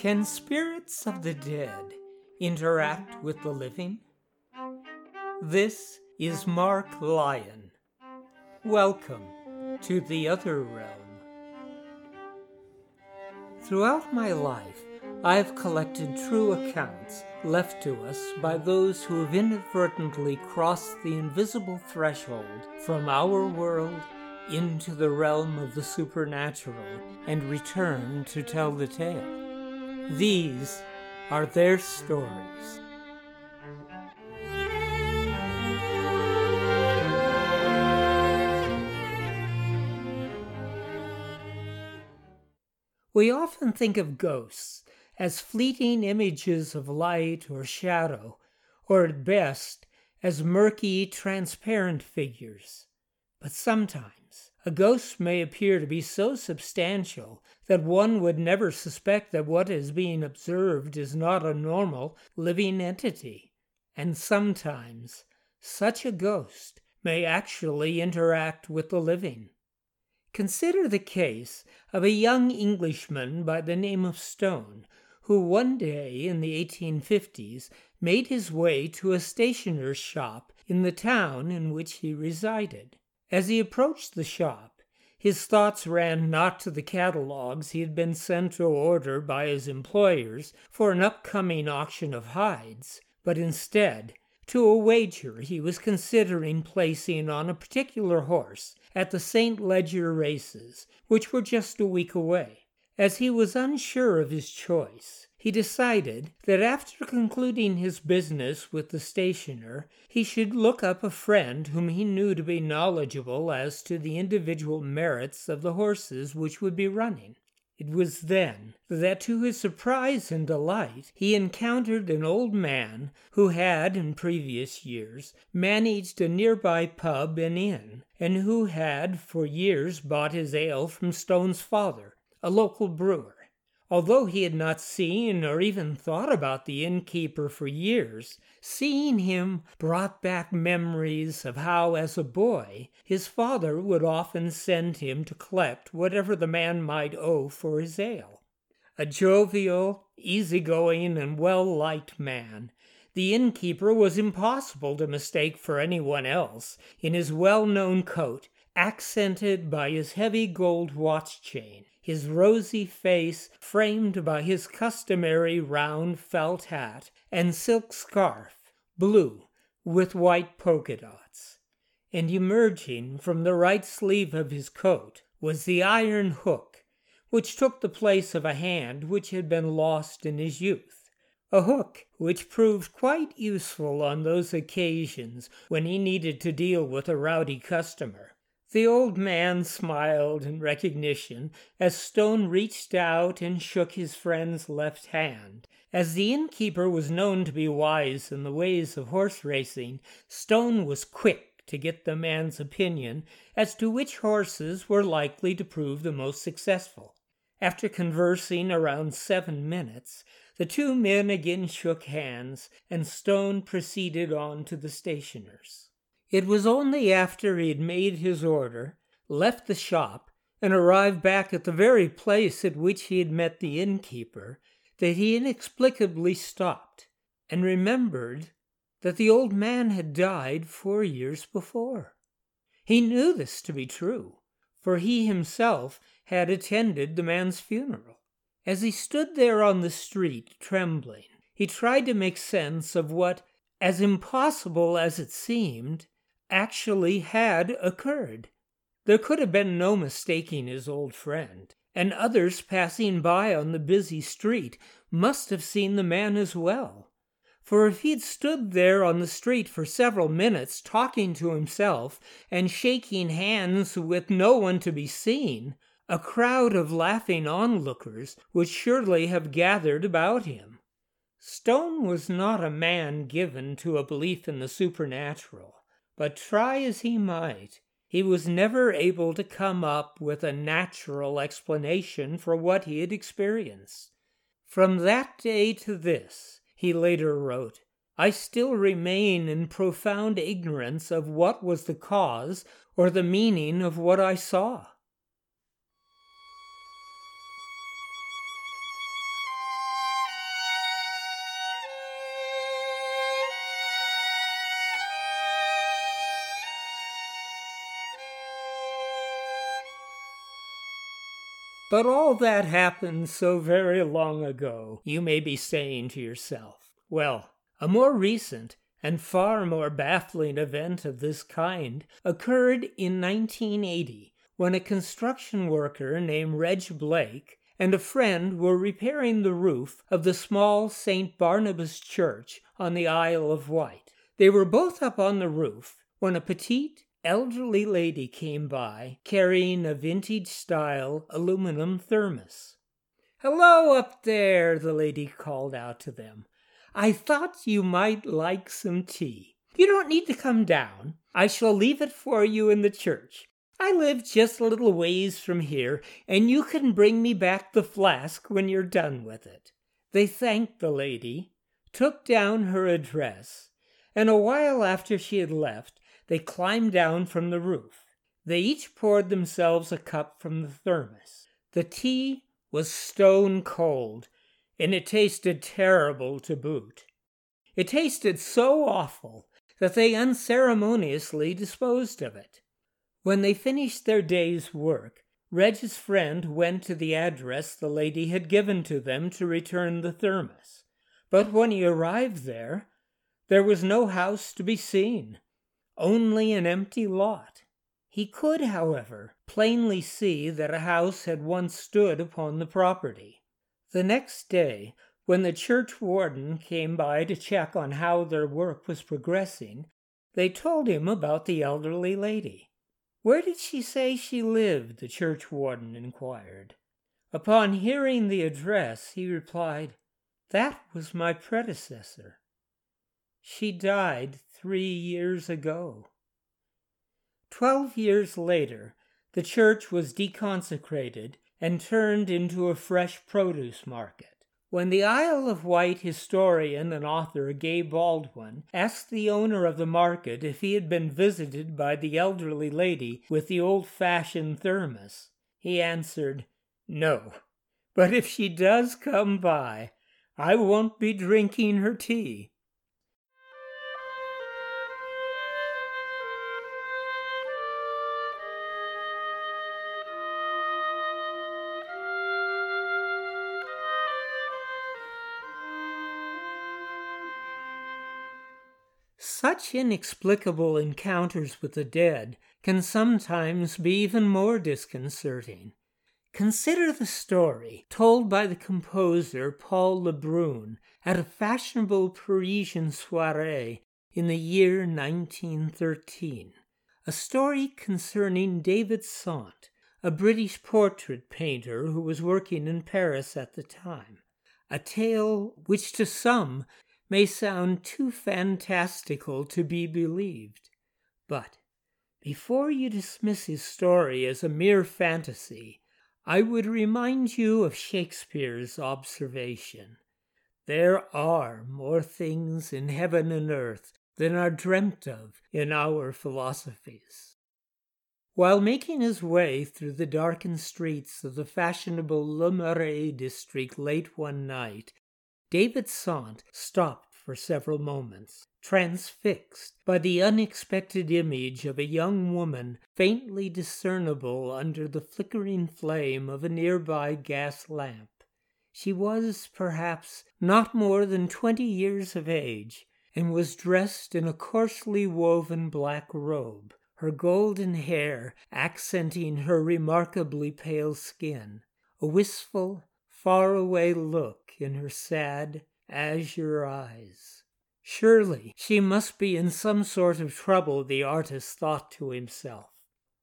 Can spirits of the dead interact with the living? This is Mark Lyon. Welcome to the other realm. Throughout my life, I have collected true accounts left to us by those who have inadvertently crossed the invisible threshold from our world into the realm of the supernatural and returned to tell the tale. These are their stories. We often think of ghosts as fleeting images of light or shadow, or at best as murky, transparent figures. But sometimes a ghost may appear to be so substantial that one would never suspect that what is being observed is not a normal, living entity. And sometimes such a ghost may actually interact with the living. Consider the case of a young Englishman by the name of Stone, who one day in the 1850s made his way to a stationer's shop in the town in which he resided. As he approached the shop, his thoughts ran not to the catalogues he had been sent to order by his employers for an upcoming auction of hides, but instead to a wager he was considering placing on a particular horse at the St. Leger races, which were just a week away. As he was unsure of his choice, he decided that after concluding his business with the stationer, he should look up a friend whom he knew to be knowledgeable as to the individual merits of the horses which would be running. It was then that, to his surprise and delight, he encountered an old man who had, in previous years, managed a nearby pub and inn, and who had for years bought his ale from Stone's father, a local brewer. Although he had not seen or even thought about the innkeeper for years, seeing him brought back memories of how, as a boy, his father would often send him to collect whatever the man might owe for his ale. A jovial, easy-going, and well-liked man, the innkeeper was impossible to mistake for anyone else in his well-known coat, accented by his heavy gold watch chain his rosy face framed by his customary round felt hat and silk scarf, blue with white polka dots. And emerging from the right sleeve of his coat was the iron hook, which took the place of a hand which had been lost in his youth. A hook which proved quite useful on those occasions when he needed to deal with a rowdy customer. The old man smiled in recognition as Stone reached out and shook his friend's left hand. As the innkeeper was known to be wise in the ways of horse racing, Stone was quick to get the man's opinion as to which horses were likely to prove the most successful. After conversing around seven minutes, the two men again shook hands, and Stone proceeded on to the stationer's. It was only after he had made his order, left the shop, and arrived back at the very place at which he had met the innkeeper that he inexplicably stopped and remembered that the old man had died four years before. He knew this to be true, for he himself had attended the man's funeral. As he stood there on the street, trembling, he tried to make sense of what, as impossible as it seemed, actually had occurred. There could have been no mistaking his old friend, and others passing by on the busy street must have seen the man as well. For if he'd stood there on the street for several minutes talking to himself and shaking hands with no one to be seen, a crowd of laughing onlookers would surely have gathered about him. Stone was not a man given to a belief in the supernatural. But try as he might, he was never able to come up with a natural explanation for what he had experienced. From that day to this, he later wrote, I still remain in profound ignorance of what was the cause or the meaning of what I saw. But all that happened so very long ago, you may be saying to yourself. Well, a more recent and far more baffling event of this kind occurred in 1980 when a construction worker named Reg Blake and a friend were repairing the roof of the small St. Barnabas Church on the Isle of Wight. They were both up on the roof when a petite elderly lady came by carrying a vintage style aluminum thermos. Hello up there, the lady called out to them. I thought you might like some tea. You don't need to come down. I shall leave it for you in the church. I live just a little ways from here, and you can bring me back the flask when you're done with it. They thanked the lady, took down her address, and a while after she had left, they climbed down from the roof. They each poured themselves a cup from the thermos. The tea was stone cold, and it tasted terrible to boot. It tasted so awful that they unceremoniously disposed of it. When they finished their day's work, Reg's friend went to the address the lady had given to them to return the thermos. But when he arrived there, there was no house to be seen only an empty lot. He could, however, plainly see that a house had once stood upon the property. The next day, when the church warden came by to check on how their work was progressing, they told him about the elderly lady. Where did she say she lived? the church warden inquired. Upon hearing the address, he replied, That was my predecessor. She died three years ago. Twelve years later, the church was deconsecrated and turned into a fresh produce market. When the Isle of Wight historian and author Gay Baldwin asked the owner of the market if he had been visited by the elderly lady with the old fashioned thermos, he answered, No, but if she does come by, I won't be drinking her tea. Such inexplicable encounters with the dead can sometimes be even more disconcerting. Consider the story told by the composer Paul Lebrun at a fashionable Parisian soiree in the year 1913. A story concerning David Sant, a British portrait painter who was working in Paris at the time. A tale which to some may sound too fantastical to be believed. But before you dismiss his story as a mere fantasy, I would remind you of Shakespeare's observation. There are more things in heaven and earth than are dreamt of in our philosophies. While making his way through the darkened streets of the fashionable Le Marais district late one night, David Sant stopped for several moments, transfixed by the unexpected image of a young woman faintly discernible under the flickering flame of a nearby gas lamp. She was, perhaps, not more than twenty years of age, and was dressed in a coarsely woven black robe, her golden hair accenting her remarkably pale skin. A wistful, far-away look in her sad, azure eyes. Surely she must be in some sort of trouble, the artist thought to himself.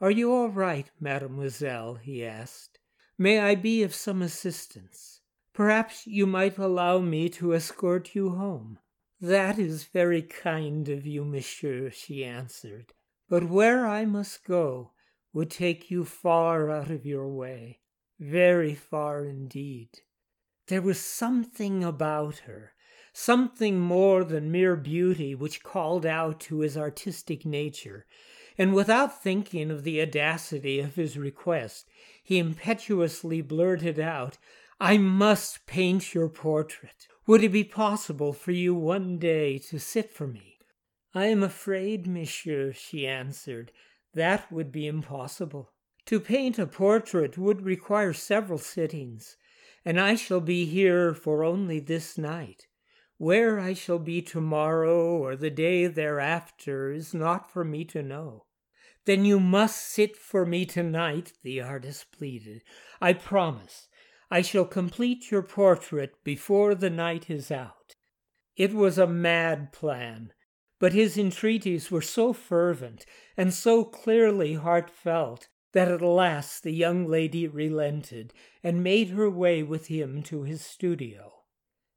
Are you all right, mademoiselle? he asked. May I be of some assistance? Perhaps you might allow me to escort you home. That is very kind of you, monsieur, she answered. But where I must go would take you far out of your way, very far indeed. There was something about her, something more than mere beauty, which called out to his artistic nature, and without thinking of the audacity of his request, he impetuously blurted out, I must paint your portrait. Would it be possible for you one day to sit for me? I am afraid, monsieur, she answered, that would be impossible. To paint a portrait would require several sittings, and I shall be here for only this night. Where I shall be tomorrow or the day thereafter is not for me to know. Then you must sit for me tonight, the artist pleaded. I promise. I shall complete your portrait before the night is out. It was a mad plan, but his entreaties were so fervent and so clearly heartfelt that at last the young lady relented and made her way with him to his studio.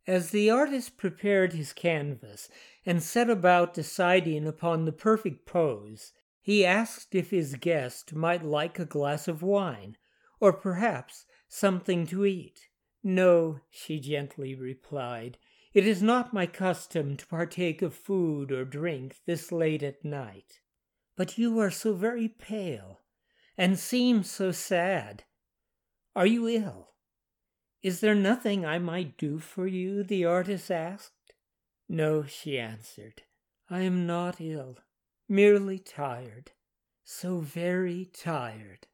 As the artist prepared his canvas and set about deciding upon the perfect pose, he asked if his guest might like a glass of wine, or perhaps something to eat. No, she gently replied, it is not my custom to partake of food or drink this late at night. But you are so very pale, and seem so sad. Are you ill? Is there nothing I might do for you? the artist asked. No, she answered. I am not ill, merely tired. So very tired.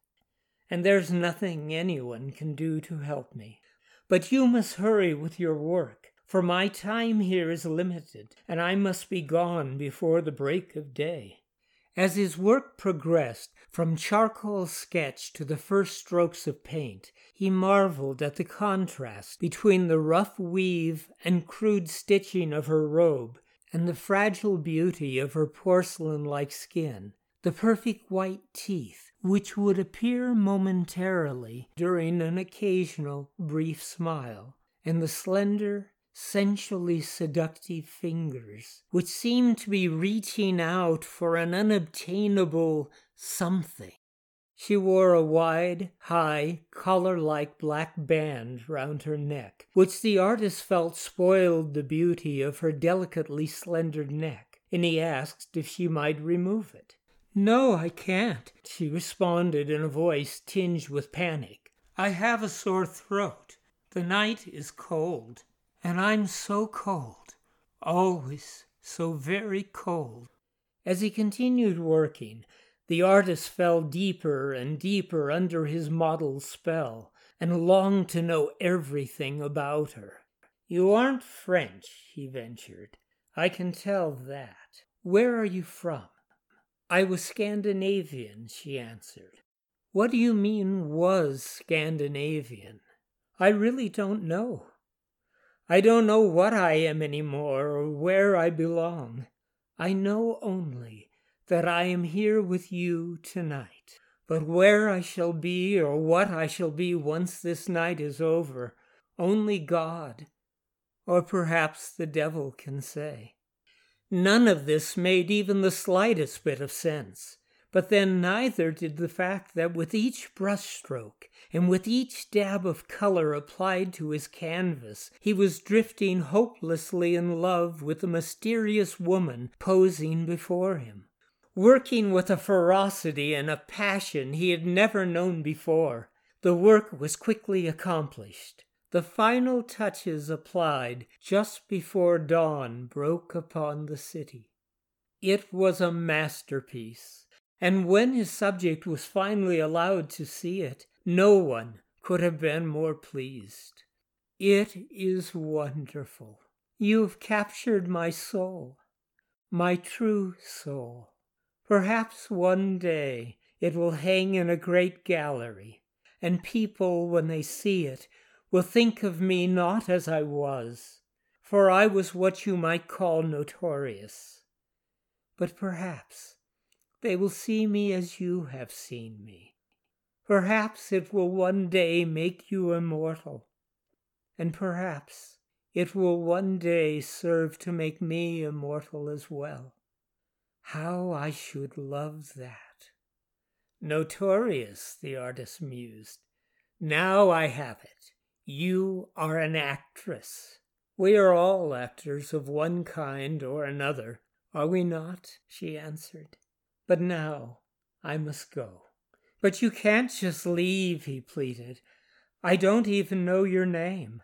And there's nothing anyone can do to help me. But you must hurry with your work, for my time here is limited, and I must be gone before the break of day. As his work progressed from charcoal sketch to the first strokes of paint, he marveled at the contrast between the rough weave and crude stitching of her robe and the fragile beauty of her porcelain like skin, the perfect white teeth which would appear momentarily during an occasional brief smile, and the slender, sensually seductive fingers, which seemed to be reaching out for an unobtainable something. She wore a wide, high, collar like black band round her neck, which the artist felt spoiled the beauty of her delicately slender neck, and he asked if she might remove it. No, I can't, she responded in a voice tinged with panic. I have a sore throat. The night is cold. And I'm so cold, always so very cold. As he continued working, the artist fell deeper and deeper under his model's spell and longed to know everything about her. You aren't French, he ventured. I can tell that. Where are you from? I was Scandinavian, she answered. What do you mean, was Scandinavian? I really don't know. I don't know what I am any more or where I belong. I know only that I am here with you tonight. But where I shall be or what I shall be once this night is over, only God, or perhaps the devil, can say. None of this made even the slightest bit of sense. But then neither did the fact that with each brushstroke and with each dab of color applied to his canvas, he was drifting hopelessly in love with the mysterious woman posing before him, working with a ferocity and a passion he had never known before. The work was quickly accomplished. The final touches applied just before dawn broke upon the city. It was a masterpiece and when his subject was finally allowed to see it, no one could have been more pleased. It is wonderful. You've captured my soul, my true soul. Perhaps one day it will hang in a great gallery, and people, when they see it, will think of me not as I was, for I was what you might call notorious. But perhaps they will see me as you have seen me. Perhaps it will one day make you immortal, and perhaps it will one day serve to make me immortal as well. How I should love that. Notorious, the artist mused. Now I have it. You are an actress. We are all actors of one kind or another, are we not? she answered. But now I must go. But you can't just leave, he pleaded. I don't even know your name.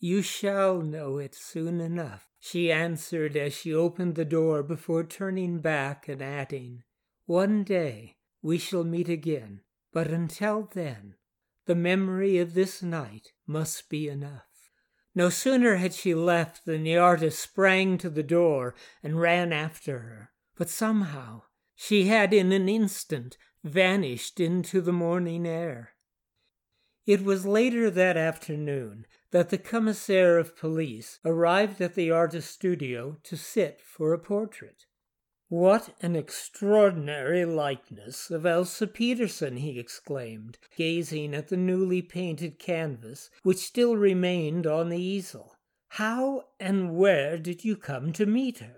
You shall know it soon enough, she answered as she opened the door before turning back and adding, One day we shall meet again, But until then, the memory of this night must be enough. No sooner had she left than the artist sprang to the door and ran after her. But somehow she had in an instant vanished into the morning air. It was later that afternoon that the commissaire of police arrived at the artist's studio to sit for a portrait. What an extraordinary likeness of Elsa Peterson, he exclaimed, gazing at the newly painted canvas which still remained on the easel. How and where did you come to meet her?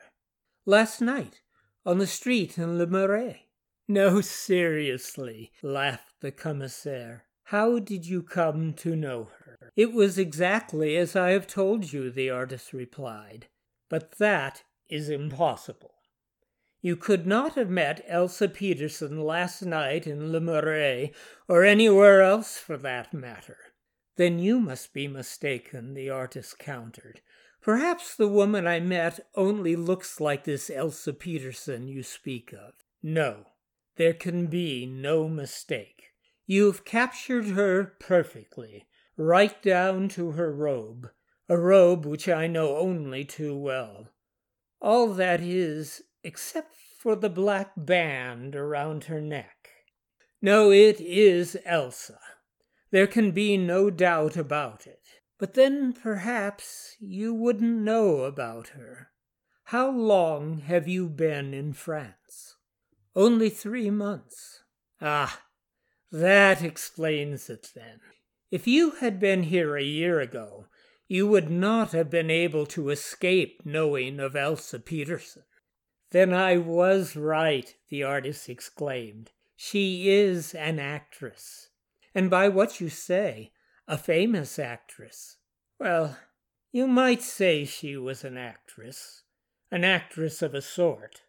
Last night, on the street in Le Marais. No, seriously, laughed the commissaire. How did you come to know her? It was exactly as I have told you, the artist replied. But that is impossible. You could not have met Elsa Peterson last night in Le Marais, or anywhere else for that matter. Then you must be mistaken, the artist countered. Perhaps the woman I met only looks like this Elsa Peterson you speak of. No, there can be no mistake. You've captured her perfectly, right down to her robe, a robe which I know only too well. All that is except for the black band around her neck. No, it is Elsa. There can be no doubt about it. But then perhaps you wouldn't know about her. How long have you been in France? Only three months. Ah, that explains it then. If you had been here a year ago, you would not have been able to escape knowing of Elsa Peterson. Then I was right, the artist exclaimed. She is an actress. And by what you say, a famous actress. Well, you might say she was an actress, an actress of a sort,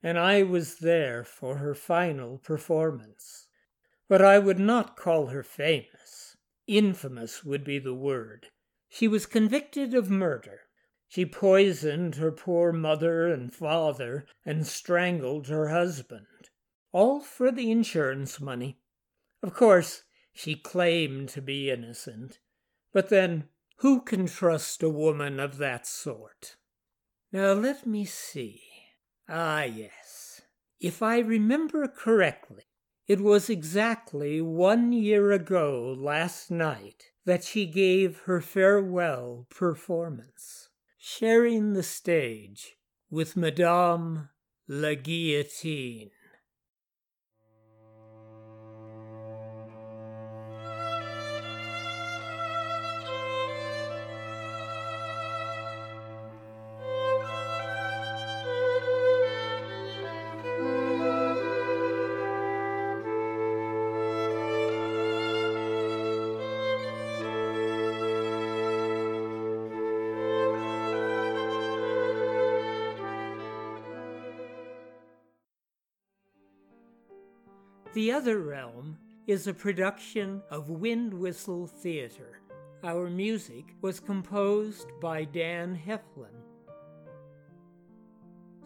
and I was there for her final performance. But I would not call her famous. Infamous would be the word. She was convicted of murder, she poisoned her poor mother and father and strangled her husband. All for the insurance money. Of course, she claimed to be innocent. But then, who can trust a woman of that sort? Now let me see. Ah, yes. If I remember correctly, it was exactly one year ago last night that she gave her farewell performance sharing the stage with Madame La Guillotine. The Other Realm is a production of Wind Whistle Theater. Our music was composed by Dan Heflin.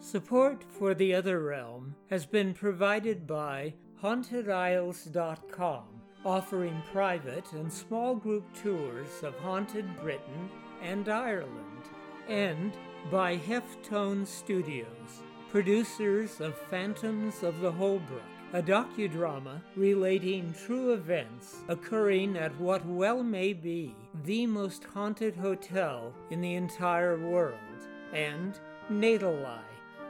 Support for The Other Realm has been provided by HauntedIsles.com, offering private and small group tours of haunted Britain and Ireland, and by Heftone Studios, producers of Phantoms of the Holbrook a docudrama relating true events occurring at what well may be the most haunted hotel in the entire world, and Nadelei,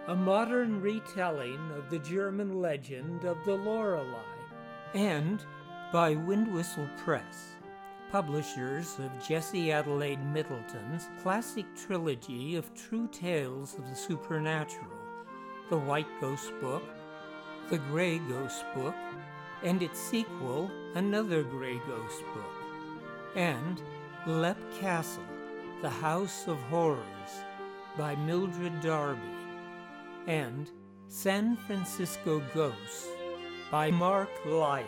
a modern retelling of the German legend of the Lorelei, and by Windwhistle Press, publishers of Jessie Adelaide Middleton's classic trilogy of true tales of the supernatural, The White Ghost Book, the Grey Ghost book, and its sequel, Another Grey Ghost book, and Leap Castle, The House of Horrors by Mildred Darby, and San Francisco Ghosts by Mark Lyon.